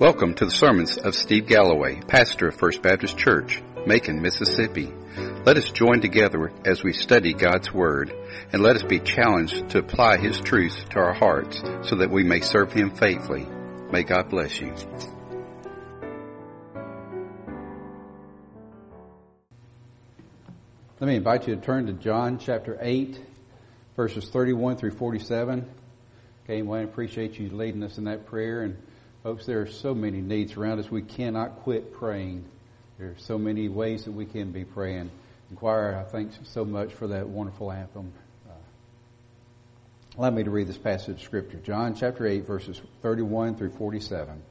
Welcome to the sermons of Steve Galloway, pastor of First Baptist Church, Macon, Mississippi. Let us join together as we study God's Word, and let us be challenged to apply His truths to our hearts so that we may serve Him faithfully. May God bless you. Let me invite you to turn to John chapter 8, verses 31 through 47. Okay, well, I appreciate you leading us in that prayer. And folks, there are so many needs around us. We cannot quit praying. There are so many ways that we can be praying. Inquire, I thank so much for that wonderful anthem. Uh, allow me to read this passage of Scripture. John chapter 8, verses 31 through 47.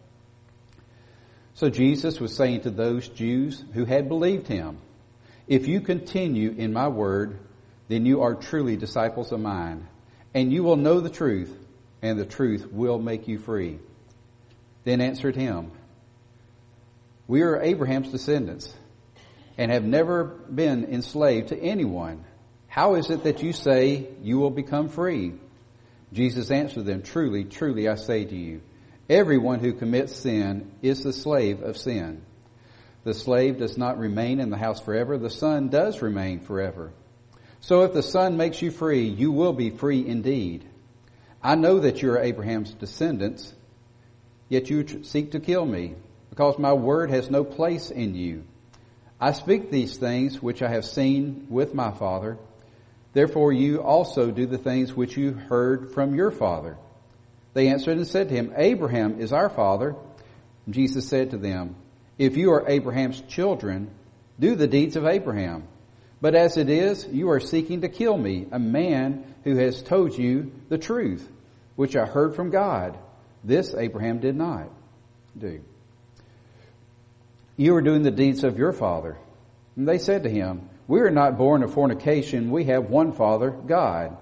So Jesus was saying to those Jews who had believed him, if you continue in my word, then you are truly disciples of mine, and you will know the truth, and the truth will make you free. Then answered him, We are Abraham's descendants, and have never been enslaved to anyone. How is it that you say you will become free? Jesus answered them, Truly, truly, I say to you, everyone who commits sin is the slave of sin. The slave does not remain in the house forever. The son does remain forever. So if the son makes you free, you will be free indeed. I know that you are Abraham's descendants, yet you seek to kill me, because my word has no place in you. I speak these things which I have seen with my father. Therefore you also do the things which you heard from your father. They answered and said to him, Abraham is our father. And Jesus said to them, if you are Abraham's children, do the deeds of Abraham. But as it is, you are seeking to kill me, a man who has told you the truth, which I heard from God. This Abraham did not do. You are doing the deeds of your father. And they said to him, We are not born of fornication. We have one father, God.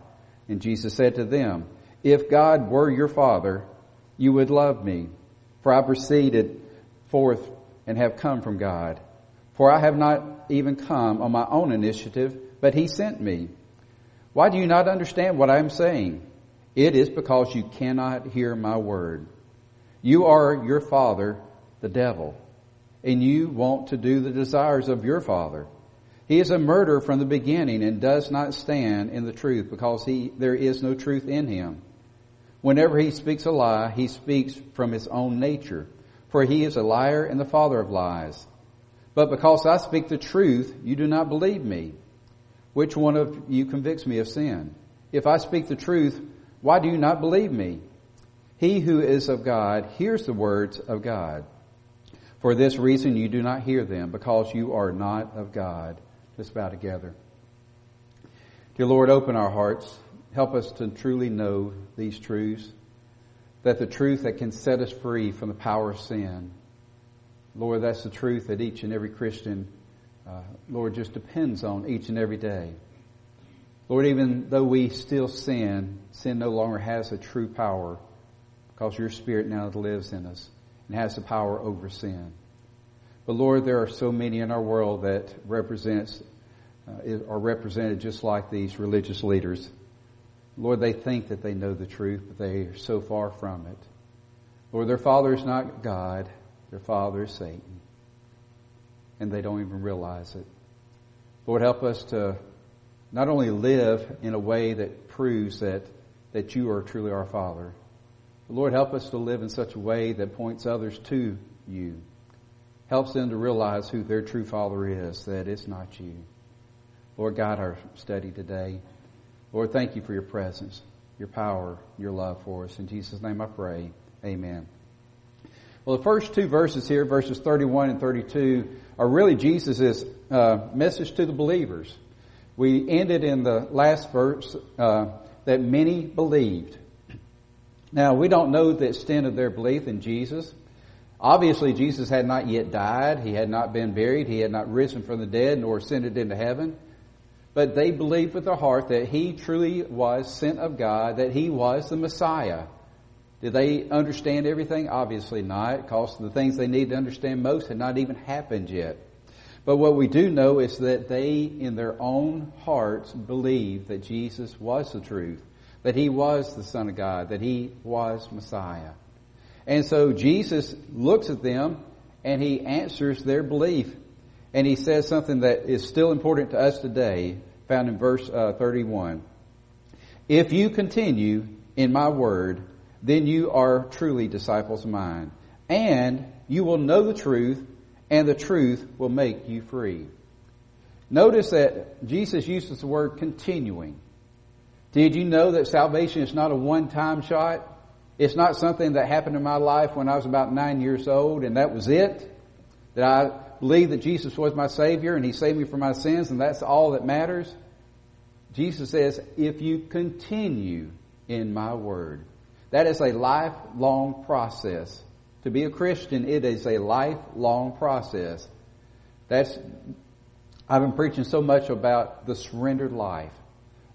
And Jesus said to them, If God were your father, you would love me, for I proceeded forth and have come from God. For I have not even come on my own initiative, but He sent me. Why do you not understand what I am saying? It is because you cannot hear my word. You are your father, the devil, and you want to do the desires of your father. He is a murderer from the beginning and does not stand in the truth because he, there is no truth in him. Whenever he speaks a lie, he speaks from his own nature for he is a liar and the father of lies. But because I speak the truth, you do not believe me. Which one of you convicts me of sin? If I speak the truth, why do you not believe me? He who is of God hears the words of God. For this reason you do not hear them, because you are not of God. Let's bow together. Dear Lord, open our hearts. Help us to truly know these truths that the truth that can set us free from the power of sin, Lord, that's the truth that each and every Christian, uh, Lord, just depends on each and every day. Lord, even though we still sin, sin no longer has a true power because your Spirit now lives in us and has the power over sin. But Lord, there are so many in our world that represents, uh, are represented just like these religious leaders Lord, they think that they know the truth, but they are so far from it. Lord, their father is not God, their father is Satan. And they don't even realize it. Lord, help us to not only live in a way that proves that, that you are truly our Father, but Lord, help us to live in such a way that points others to you. Helps them to realize who their true Father is, that it's not you. Lord, guide our study today. Lord, thank you for your presence, your power, your love for us. In Jesus' name I pray. Amen. Well, the first two verses here, verses 31 and 32, are really Jesus' uh, message to the believers. We ended in the last verse uh, that many believed. Now, we don't know the extent of their belief in Jesus. Obviously, Jesus had not yet died. He had not been buried. He had not risen from the dead nor ascended into heaven but they believed with their heart that he truly was sent of God, that he was the Messiah. Did they understand everything? Obviously not, because the things they needed to understand most had not even happened yet. But what we do know is that they, in their own hearts, believed that Jesus was the truth, that he was the Son of God, that he was Messiah. And so Jesus looks at them and he answers their belief. And he says something that is still important to us today, found in verse uh, 31. If you continue in my word, then you are truly disciples of mine. And you will know the truth, and the truth will make you free. Notice that Jesus uses the word continuing. Did you know that salvation is not a one-time shot? It's not something that happened in my life when I was about nine years old and that was it. That I believed that Jesus was my Savior and He saved me from my sins and that's all that matters. Jesus says, if you continue in my word. That is a lifelong process. To be a Christian, it is a lifelong process. That's, I've been preaching so much about the surrendered life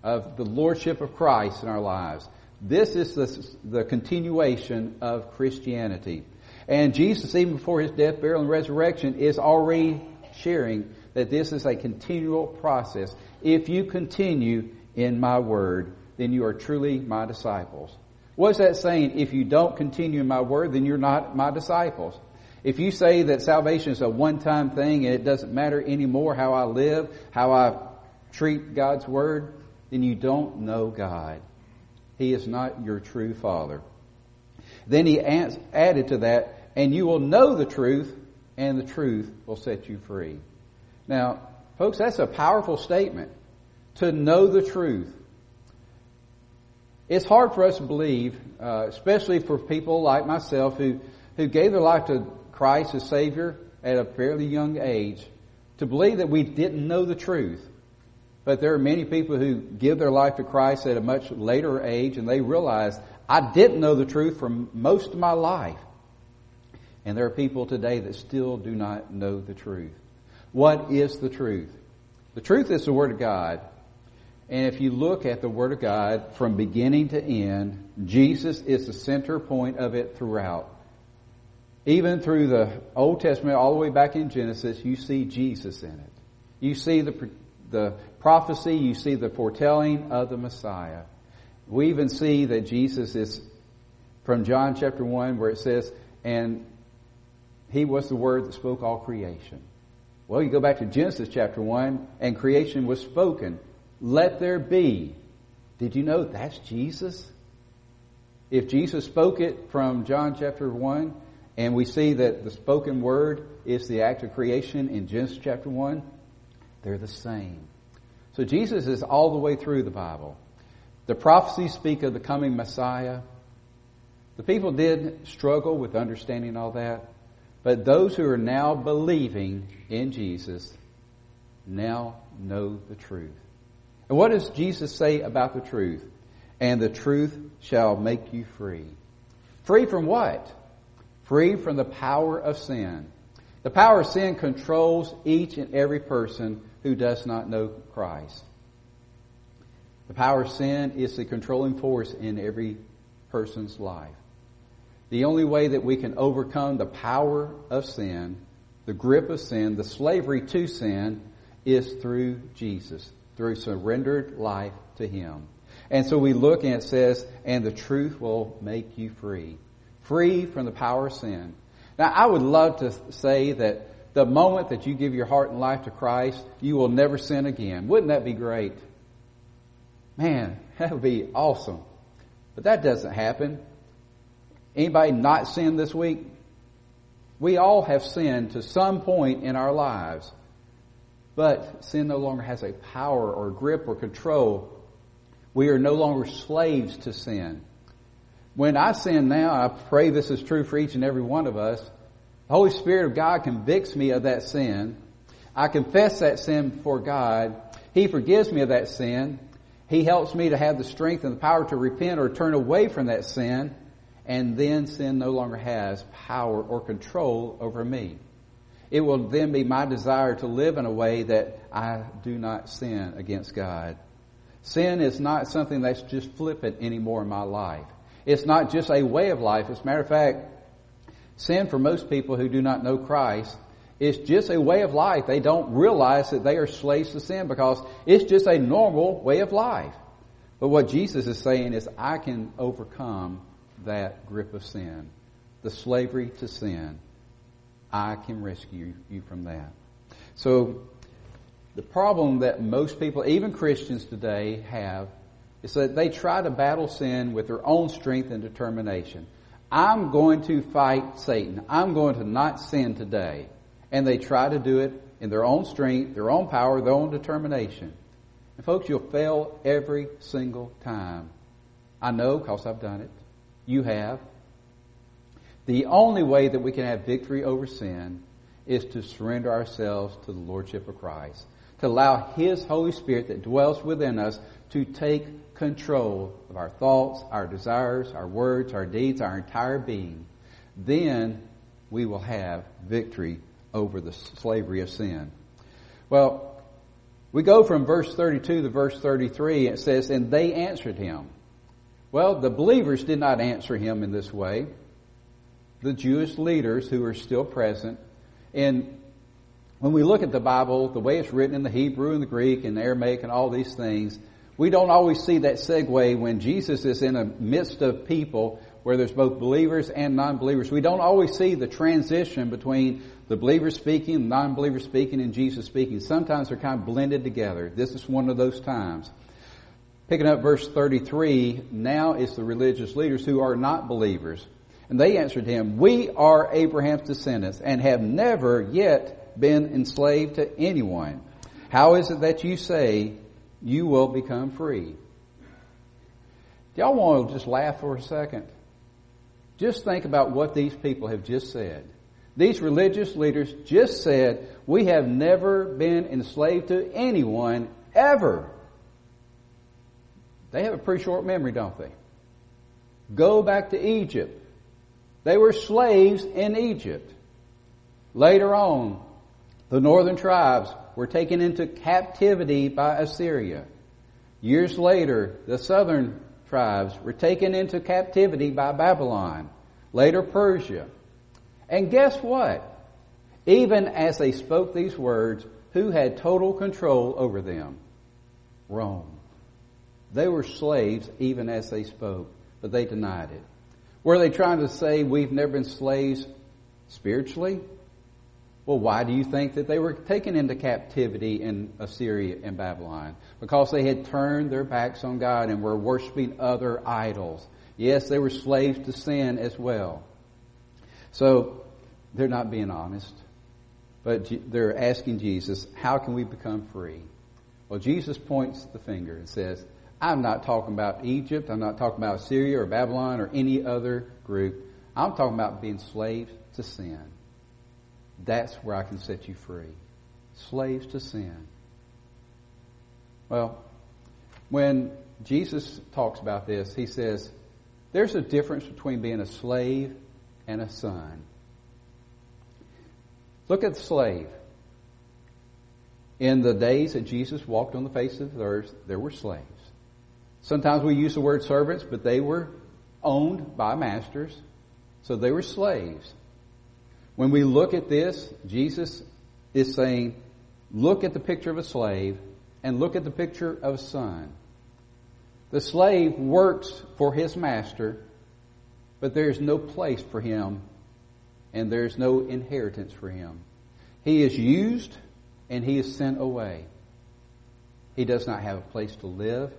of the Lordship of Christ in our lives. This is the, the continuation of Christianity. And Jesus, even before his death, burial, and resurrection, is already sharing that this is a continual process. If you continue in my word, then you are truly my disciples. What's that saying? If you don't continue in my word, then you're not my disciples. If you say that salvation is a one-time thing and it doesn't matter anymore how I live, how I treat God's word, then you don't know God. He is not your true Father. Then he added to that, and you will know the truth, and the truth will set you free. Now, folks, that's a powerful statement. To know the truth. It's hard for us to believe, uh, especially for people like myself who, who gave their life to Christ as Savior at a fairly young age, to believe that we didn't know the truth. But there are many people who give their life to Christ at a much later age and they realize, I didn't know the truth for most of my life. And there are people today that still do not know the truth. What is the truth? The truth is the Word of God. And if you look at the Word of God from beginning to end, Jesus is the center point of it throughout. Even through the Old Testament, all the way back in Genesis, you see Jesus in it. You see the, the prophecy, you see the foretelling of the Messiah. We even see that Jesus is from John chapter 1 where it says, and he was the word that spoke all creation. Well, you go back to Genesis chapter 1 and creation was spoken. Let there be. Did you know that's Jesus? If Jesus spoke it from John chapter 1 and we see that the spoken word is the act of creation in Genesis chapter 1, they're the same. So Jesus is all the way through the Bible. The prophecies speak of the coming Messiah. The people did struggle with understanding all that. But those who are now believing in Jesus now know the truth. And what does Jesus say about the truth? And the truth shall make you free. Free from what? Free from the power of sin. The power of sin controls each and every person who does not know Christ. The power of sin is the controlling force in every person's life. The only way that we can overcome the power of sin, the grip of sin, the slavery to sin, is through Jesus, through surrendered life to Him. And so we look and it says, and the truth will make you free. Free from the power of sin. Now I would love to say that the moment that you give your heart and life to Christ, you will never sin again. Wouldn't that be great? Man, that would be awesome. But that doesn't happen. Anybody not sinned this week? We all have sinned to some point in our lives. But sin no longer has a power or grip or control. We are no longer slaves to sin. When I sin now, I pray this is true for each and every one of us. The Holy Spirit of God convicts me of that sin. I confess that sin before God. He forgives me of that sin. He helps me to have the strength and the power to repent or turn away from that sin and then sin no longer has power or control over me. It will then be my desire to live in a way that I do not sin against God. Sin is not something that's just flippant anymore in my life. It's not just a way of life. As a matter of fact, sin for most people who do not know Christ is just a way of life. They don't realize that they are slaves to sin because it's just a normal way of life. But what Jesus is saying is, I can overcome that grip of sin. the slavery to sin, I can rescue you from that. So, the problem that most people, even Christians today, have is that they try to battle sin with their own strength and determination. I'm going to fight Satan. I'm going to not sin today. And they try to do it in their own strength, their own power, their own determination. And folks, you'll fail every single time. I know because I've done it. You have. The only way that we can have victory over sin is to surrender ourselves to the Lordship of Christ. To allow His Holy Spirit that dwells within us to take control of our thoughts, our desires, our words, our deeds, our entire being. Then we will have victory over the slavery of sin. Well, we go from verse 32 to verse 33. It says, And they answered him. Well, the believers did not answer him in this way. The Jewish leaders who are still present. And when we look at the Bible, the way it's written in the Hebrew and the Greek and the Aramaic and all these things, we don't always see that segue when Jesus is in the midst of people where there's both believers and non-believers. We don't always see the transition between the believers speaking, the non-believers speaking, and Jesus speaking. Sometimes they're kind of blended together. This is one of those times. Picking up verse 33, now it's the religious leaders who are not believers. And they answered him, We are Abraham's descendants and have never yet been enslaved to anyone. How is it that you say you will become free? Y'all want to just laugh for a second? Just think about what these people have just said. These religious leaders just said, we have never been enslaved to anyone ever. They have a pretty short memory, don't they? Go back to Egypt. They were slaves in Egypt. Later on, the northern tribes were taken into captivity by Assyria. Years later, the southern tribes were taken into captivity by Babylon. Later, Persia. And guess what? Even as they spoke these words, who had total control over them? Rome. They were slaves even as they spoke, but they denied it. Were they trying to say we've never been slaves spiritually? Well, why do you think that they were taken into captivity in Assyria and Babylon? Because they had turned their backs on God and were worshiping other idols. Yes, they were slaves to sin as well. So, they're not being honest. But they're asking Jesus, how can we become free? Well, Jesus points the finger and says, I'm not talking about Egypt. I'm not talking about Syria or Babylon or any other group. I'm talking about being slaves to sin. That's where I can set you free. Slaves to sin. Well, when Jesus talks about this, he says, there's a difference between being a slave and a son. Look at the slave. In the days that Jesus walked on the face of the earth, there were slaves. Sometimes we use the word servants, but they were owned by masters, so they were slaves. When we look at this, Jesus is saying, look at the picture of a slave and look at the picture of a son. The slave works for his master, but there's no place for him and there's no inheritance for him. He is used and he is sent away. He does not have a place to live.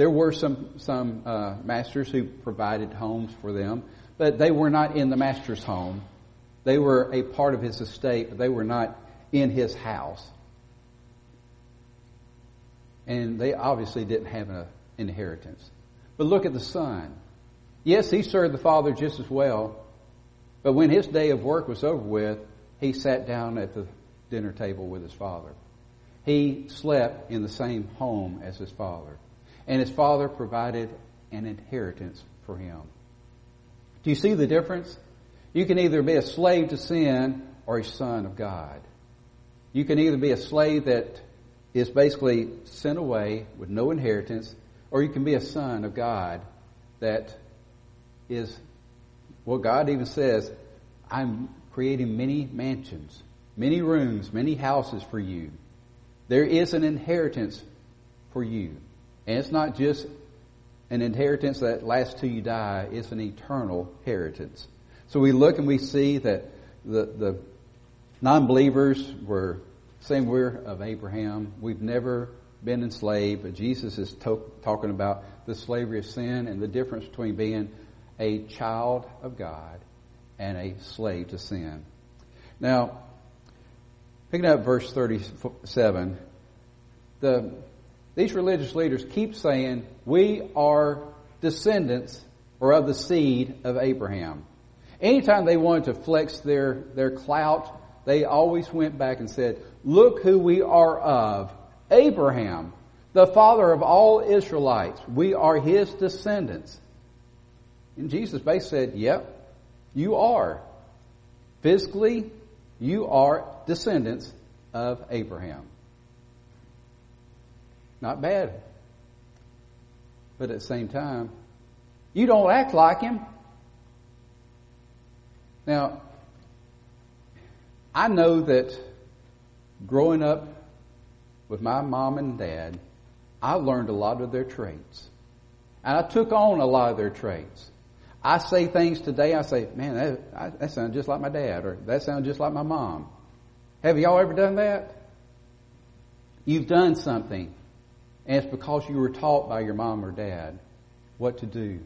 There were some some uh, masters who provided homes for them, but they were not in the master's home. They were a part of his estate, but they were not in his house. And they obviously didn't have an inheritance. But look at the son. Yes, he served the father just as well, but when his day of work was over with, he sat down at the dinner table with his father. He slept in the same home as his father and his father provided an inheritance for him. Do you see the difference? You can either be a slave to sin or a son of God. You can either be a slave that is basically sent away with no inheritance, or you can be a son of God that is, well, God even says, I'm creating many mansions, many rooms, many houses for you. There is an inheritance for you. And it's not just an inheritance that lasts till you die, it's an eternal inheritance. So we look and we see that the, the non-believers were saying we're of Abraham. We've never been enslaved, but Jesus is to- talking about the slavery of sin and the difference between being a child of God and a slave to sin. Now, picking up verse 37, the, these religious leaders keep saying, we are descendants or of the seed of Abraham. Anytime they wanted to flex their, their clout, they always went back and said, look who we are of. Abraham, the father of all Israelites. We are his descendants. And Jesus basically said, yep, you are. Physically, you are descendants of Abraham. Not bad. But at the same time, you don't act like him. Now, I know that growing up with my mom and dad, I learned a lot of their traits. And I took on a lot of their traits. I say things today, I say, man, that, that sounds just like my dad, or that sounds just like my mom. Have y'all ever done that? You've done something, and it's because you were taught by your mom or dad what to do.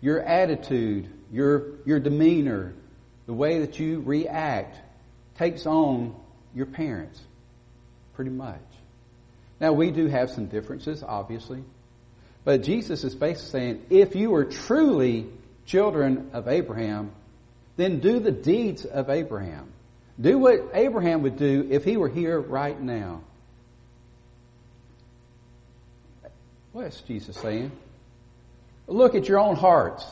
Your attitude, your, your demeanor, the way that you react takes on your parents, pretty much. Now, we do have some differences, obviously. But Jesus is basically saying, if you are truly children of Abraham, then do the deeds of Abraham. Do what Abraham would do if he were here right now. What is Jesus saying? Look at your own hearts.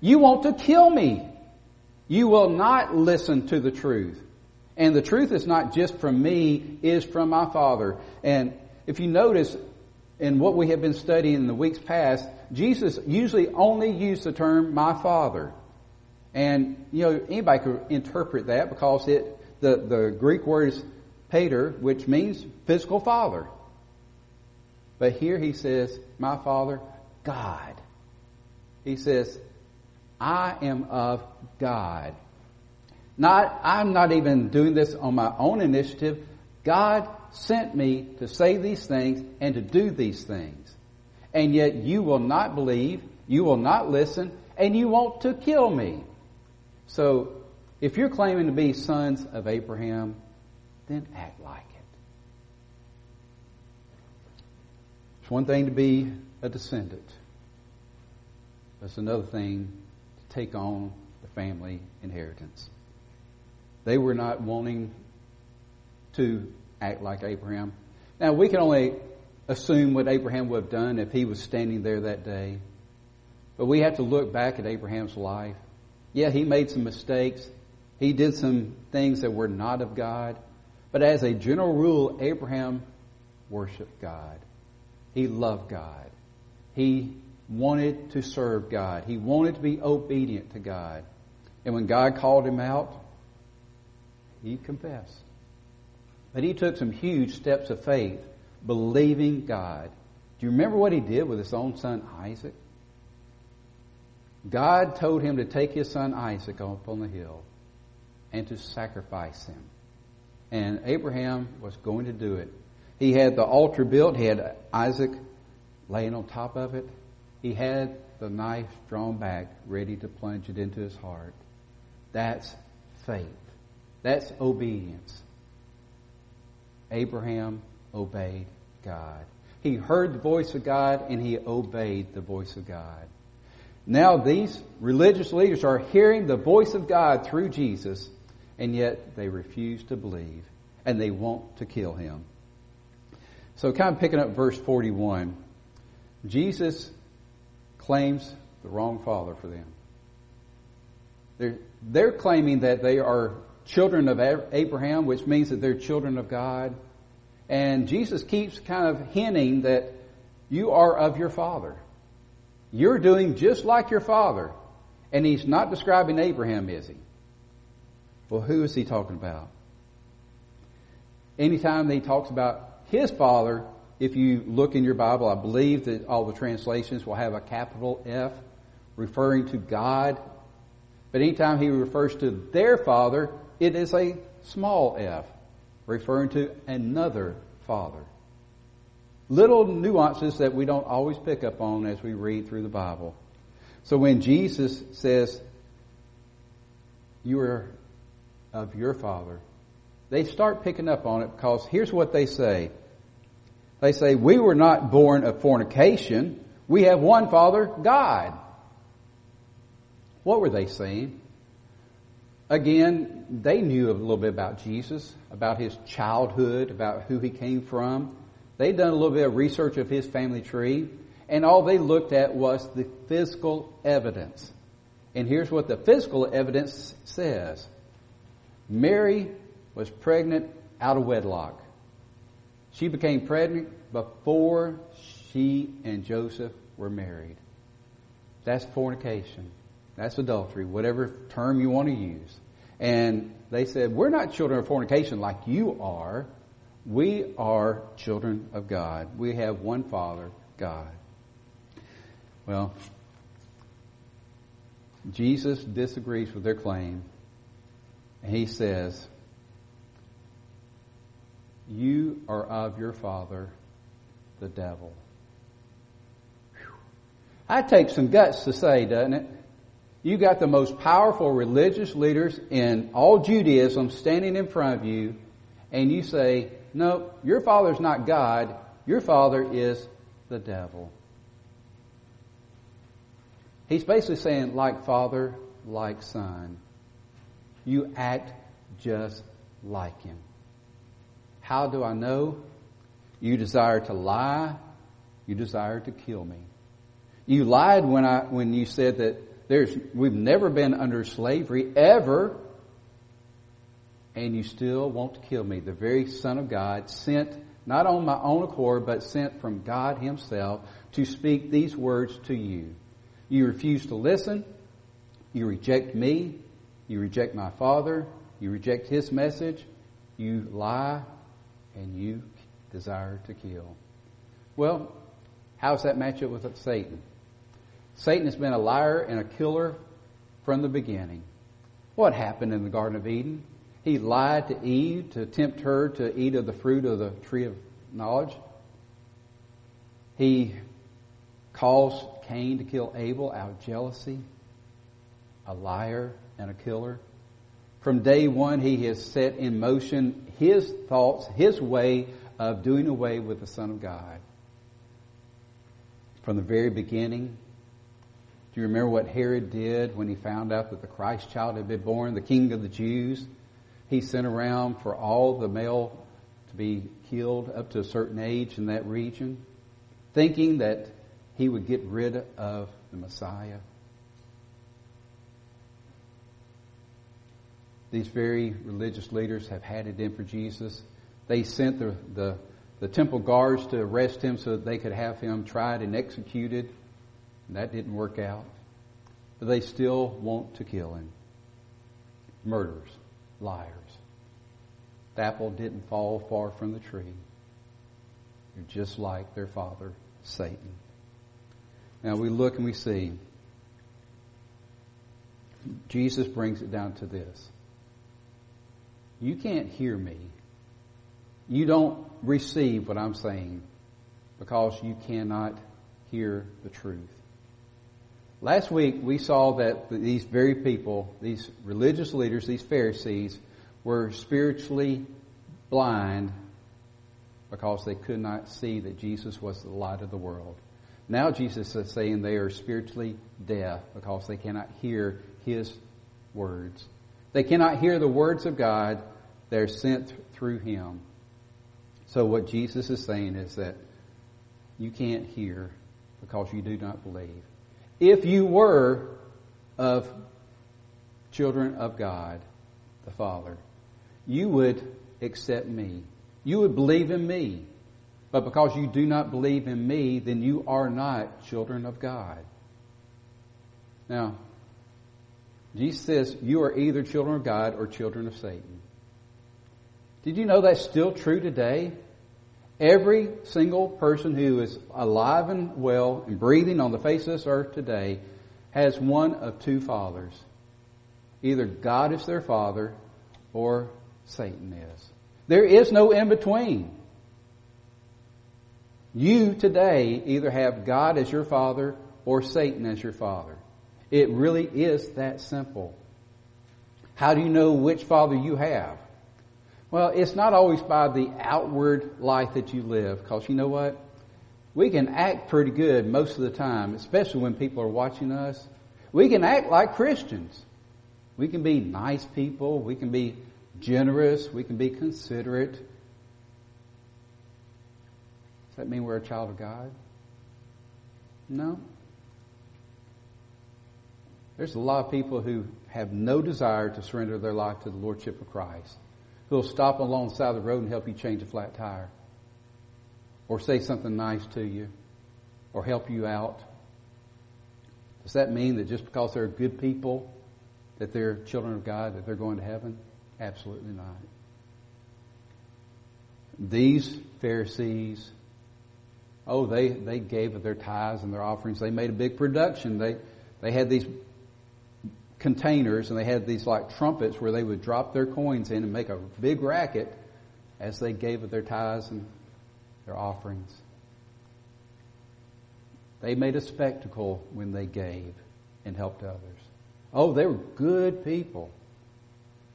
You want to kill me. You will not listen to the truth. And the truth is not just from me, is from my Father. And if you notice in what we have been studying in the weeks past, Jesus usually only used the term my Father. And, you know, anybody could interpret that because it, the, the Greek word is pater, which means physical father. But here he says, my Father, God. He says, I am of God. Not, I'm not even doing this on my own initiative. God sent me to say these things and to do these things. And yet you will not believe, you will not listen, and you want to kill me. So, if you're claiming to be sons of Abraham, then act like it. It's one thing to be a descendant. It's another thing to take on the family inheritance. They were not wanting to act like Abraham. Now, we can only assume what Abraham would have done if he was standing there that day. But we have to look back at Abraham's life. Yeah, he made some mistakes. He did some things that were not of God. But as a general rule, Abraham worshiped God. He loved God. He wanted to serve God. He wanted to be obedient to God. And when God called him out, he confessed. But he took some huge steps of faith, believing God. Do you remember what he did with his own son Isaac? God told him to take his son Isaac up on the hill and to sacrifice him. And Abraham was going to do it. He had the altar built. He had Isaac laying on top of it. He had the knife drawn back, ready to plunge it into his heart. That's faith. That's obedience. Abraham obeyed God. He heard the voice of God and he obeyed the voice of God. Now these religious leaders are hearing the voice of God through Jesus and yet they refuse to believe and they want to kill him. So kind of picking up verse 41, Jesus claims the wrong father for them. They're, they're claiming that they are children of Abraham, which means that they're children of God. And Jesus keeps kind of hinting that you are of your father. You're doing just like your father. And he's not describing Abraham, is he? Well, who is he talking about? Anytime he talks about his father, if you look in your Bible, I believe that all the translations will have a capital F referring to God But anytime he refers to their father, it is a small f, referring to another father. Little nuances that we don't always pick up on as we read through the Bible. So when Jesus says, you are of your father, they start picking up on it because here's what they say. They say, we were not born of fornication. We have one father, God. What were they saying? Again, they knew a little bit about Jesus, about his childhood, about who he came from. They'd done a little bit of research of his family tree, and all they looked at was the physical evidence. And here's what the physical evidence says. Mary was pregnant out of wedlock. She became pregnant before she and Joseph were married. That's fornication. That's adultery, whatever term you want to use. And they said, We're not children of fornication like you are. We are children of God. We have one Father, God. Well, Jesus disagrees with their claim. And he says, You are of your father, the devil. I take some guts to say, doesn't it? You got the most powerful religious leaders in all Judaism standing in front of you, and you say, No, your father's not God, your father is the devil. He's basically saying, like father, like son. You act just like him. How do I know? You desire to lie. You desire to kill me. You lied when I, when you said that there's, we've never been under slavery ever. And you still want to kill me. The very Son of God sent, not on my own accord, but sent from God Himself to speak these words to you. You refuse to listen. You reject me. You reject my Father. You reject His message. You lie and you desire to kill. Well, how does that match up with Satan? Satan has been a liar and a killer from the beginning. What happened in the Garden of Eden? He lied to Eve to tempt her to eat of the fruit of the tree of knowledge. He caused Cain to kill Abel out of jealousy, a liar and a killer. From day one, he has set in motion his thoughts, his way of doing away with the Son of God. From the very beginning, do you remember what Herod did when he found out that the Christ child had been born, the King of the Jews? He sent around for all the male to be killed up to a certain age in that region, thinking that he would get rid of the Messiah. These very religious leaders have had it in for Jesus. They sent the, the, the temple guards to arrest him so that they could have him tried and executed. And that didn't work out. But they still want to kill him. Murderers, liars. The apple didn't fall far from the tree. You're just like their father, Satan. Now we look and we see Jesus brings it down to this. You can't hear me. You don't receive what I'm saying because you cannot hear the truth. Last week we saw that these very people, these religious leaders, these Pharisees, were spiritually blind because they could not see that Jesus was the light of the world. Now Jesus is saying they are spiritually deaf because they cannot hear His words. They cannot hear the words of God. They're sent through Him. So what Jesus is saying is that you can't hear because you do not believe. If you were of children of God, the Father, you would accept me. You would believe in me. But because you do not believe in me, then you are not children of God. Now, Jesus says you are either children of God or children of Satan. Did you know that's still true today? Every single person who is alive and well and breathing on the face of this earth today has one of two fathers. Either God is their father or Satan is. There is no in between. You today either have God as your father or Satan as your father. It really is that simple. How do you know which father you have? Well, it's not always by the outward life that you live, because you know what? We can act pretty good most of the time, especially when people are watching us. We can act like Christians. We can be nice people. We can be generous. We can be considerate. Does that mean we're a child of God? No. There's a lot of people who have no desire to surrender their life to the Lordship of Christ, who will stop along the side of the road and help you change a flat tire, or say something nice to you, or help you out. Does that mean that just because they're good people, that they're children of God, that they're going to heaven? Absolutely not. These Pharisees, oh, they, they gave of their tithes and their offerings. They made a big production. They, they had these containers and they had these like trumpets where they would drop their coins in and make a big racket as they gave of their tithes and their offerings. They made a spectacle when they gave and helped others. Oh, they were good people.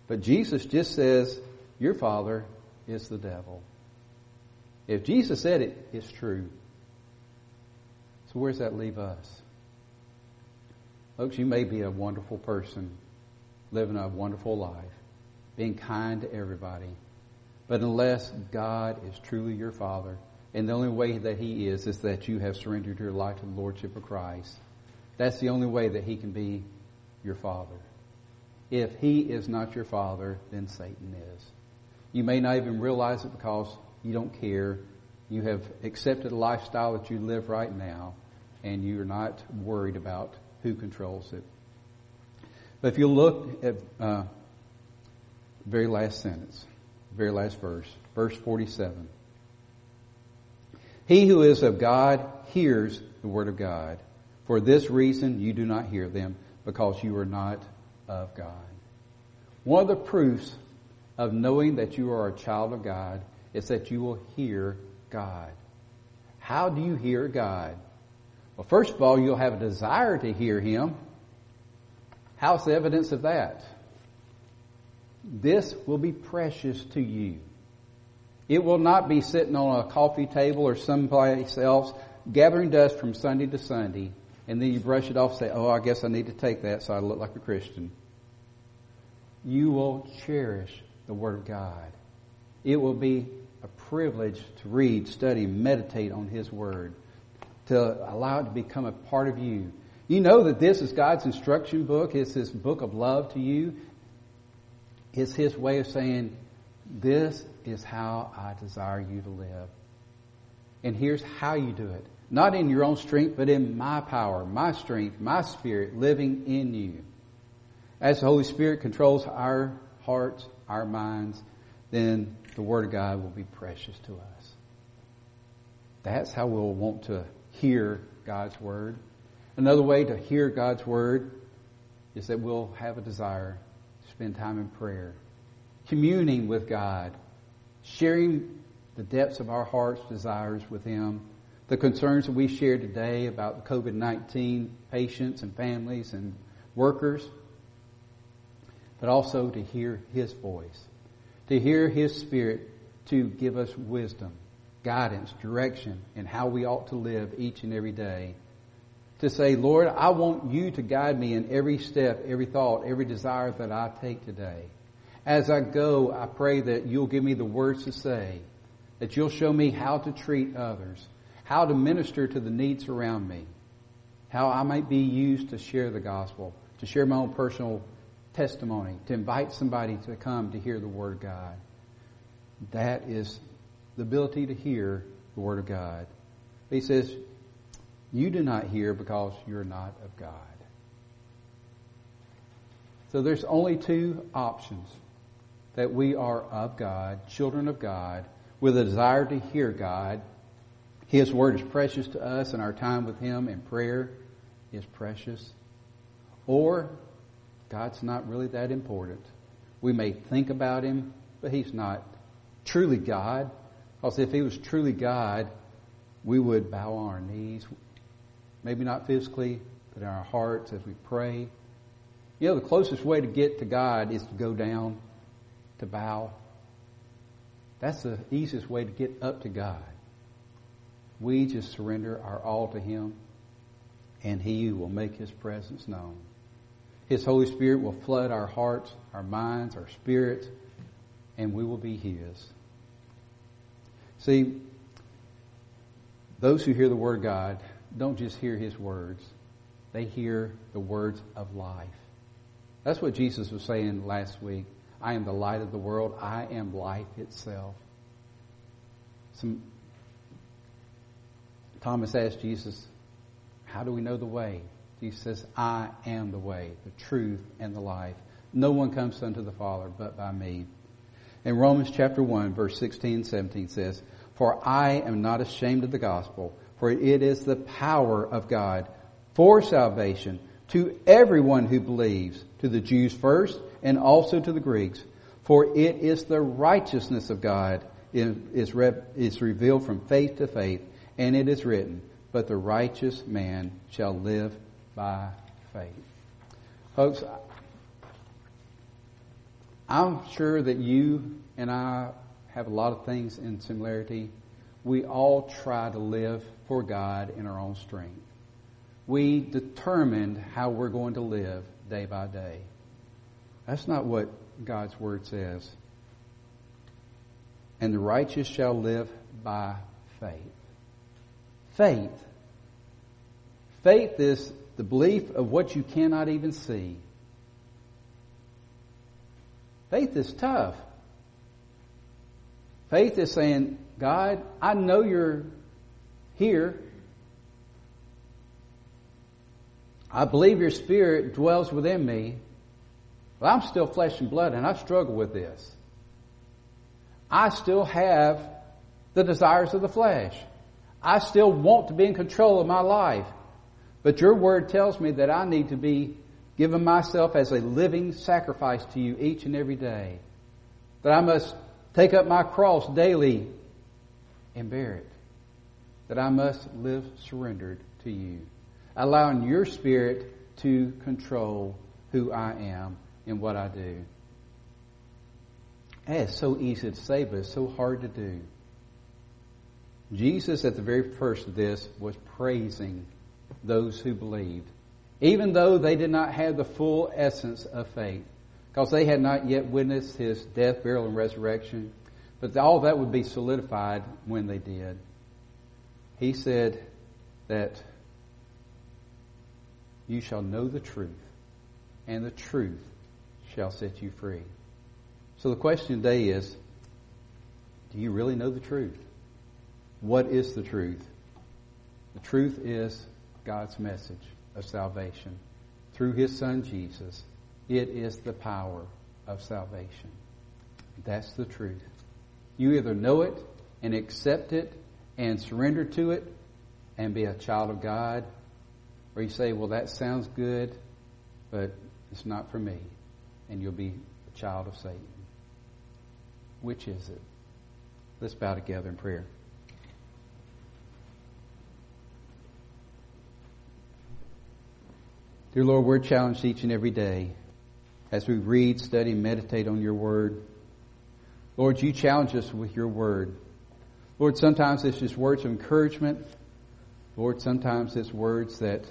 But Jesus just says, Your father is the devil. If Jesus said it, it's true. So where does that leave us? Folks, you may be a wonderful person, living a wonderful life, being kind to everybody. But unless God is truly your Father, and the only way that He is, is that you have surrendered your life to the Lordship of Christ. That's the only way that He can be your Father. If He is not your Father, then Satan is. You may not even realize it because you don't care. You have accepted a lifestyle that you live right now, and you're not worried about who controls it. But if you look at uh, very last sentence, very last verse, verse 47. He who is of God hears the word of God. For this reason you do not hear them, because you are not of God. One of the proofs of knowing that you are a child of God is that you will hear God. How do you hear God? Well, first of all, you'll have a desire to hear Him. How's the evidence of that? This will be precious to you. It will not be sitting on a coffee table or someplace else, gathering dust from Sunday to Sunday, and then you brush it off and say, oh, I guess I need to take that so I look like a Christian. You will cherish the Word of God. It will be a privilege to read, study, meditate on His Word to allow it to become a part of you. You know that this is God's instruction book. It's His book of love to you. It's His way of saying, this is how I desire you to live. And here's how you do it. Not in your own strength, but in my power, my strength, my spirit living in you. As the Holy Spirit controls our hearts, our minds, then the Word of God will be precious to us. That's how we'll want to hear God's Word. Another way to hear God's Word is that we'll have a desire to spend time in prayer, communing with God, sharing the depths of our heart's desires with Him, the concerns that we shared today about the COVID-19 patients and families and workers, but also to hear His voice, to hear His Spirit to give us wisdom guidance, direction, and how we ought to live each and every day. To say, Lord, I want you to guide me in every step, every thought, every desire that I take today. As I go, I pray that you'll give me the words to say, that you'll show me how to treat others, how to minister to the needs around me, how I might be used to share the gospel, to share my own personal testimony, to invite somebody to come to hear the Word of God. That is the ability to hear the Word of God. He says, You do not hear because you're not of God. So there's only two options that we are of God, children of God, with a desire to hear God. His Word is precious to us, and our time with Him in prayer is precious. Or God's not really that important. We may think about Him, but He's not truly God. Because if He was truly God, we would bow on our knees. Maybe not physically, but in our hearts as we pray. You know, the closest way to get to God is to go down, to bow. That's the easiest way to get up to God. We just surrender our all to Him, and He will make His presence known. His Holy Spirit will flood our hearts, our minds, our spirits, and we will be His. See, those who hear the Word of God don't just hear His words, they hear the words of life. That's what Jesus was saying last week. I am the light of the world. I am life itself. Some, Thomas asked Jesus, How do we know the way? Jesus says, I am the way, the truth, and the life. No one comes unto the Father but by me. In Romans chapter 1, verse 16 and 17 says, For I am not ashamed of the gospel, for it is the power of God for salvation to everyone who believes, to the Jews first, and also to the Greeks. For it is the righteousness of God is, is revealed from faith to faith, and it is written, But the righteous man shall live by faith. Folks, I'm sure that you and I have a lot of things in similarity. We all try to live for God in our own strength. We determined how we're going to live day by day. That's not what God's Word says. And the righteous shall live by faith. Faith. Faith is the belief of what you cannot even see. Faith is tough. Faith is saying, God, I know you're here. I believe your spirit dwells within me, but I'm still flesh and blood and I struggle with this. I still have the desires of the flesh. I still want to be in control of my life. But your word tells me that I need to be giving myself as a living sacrifice to you each and every day. That I must take up my cross daily and bear it. That I must live surrendered to you. Allowing your spirit to control who I am and what I do. it's so easy to say, but it's so hard to do. Jesus, at the very first of this, was praising those who believed, even though they did not have the full essence of faith, because they had not yet witnessed his death, burial, and resurrection. But all that would be solidified when they did. He said that you shall know the truth, and the truth shall set you free. So the question today is do you really know the truth? What is the truth? The truth is God's message of salvation through His Son Jesus. It is the power of salvation. That's the truth. You either know it and accept it and surrender to it and be a child of God, or you say, well, that sounds good, but it's not for me, and you'll be a child of Satan. Which is it? Let's bow together in prayer. Dear Lord, we're challenged each and every day as we read, study, meditate on your word. Lord, you challenge us with your word. Lord, sometimes it's just words of encouragement. Lord, sometimes it's words that,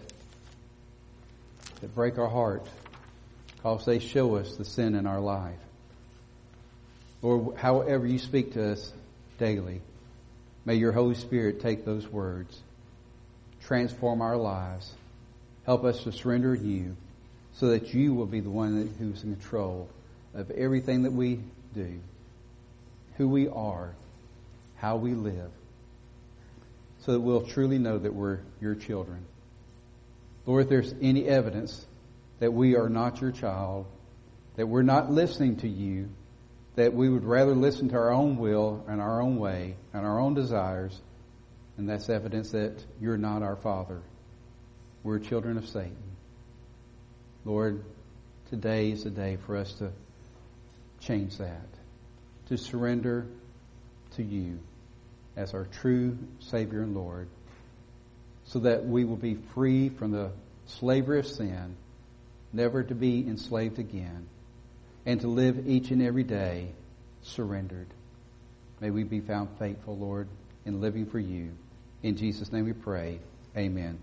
that break our heart because they show us the sin in our life. Lord, however you speak to us daily, may your Holy Spirit take those words, transform our lives, Help us to surrender to you so that you will be the one who's in control of everything that we do, who we are, how we live, so that we'll truly know that we're your children. Lord, if there's any evidence that we are not your child, that we're not listening to you, that we would rather listen to our own will and our own way and our own desires, and that's evidence that you're not our Father. We're children of Satan. Lord, today is the day for us to change that, to surrender to you as our true Savior and Lord, so that we will be free from the slavery of sin, never to be enslaved again, and to live each and every day surrendered. May we be found faithful, Lord, in living for you. In Jesus' name we pray. Amen.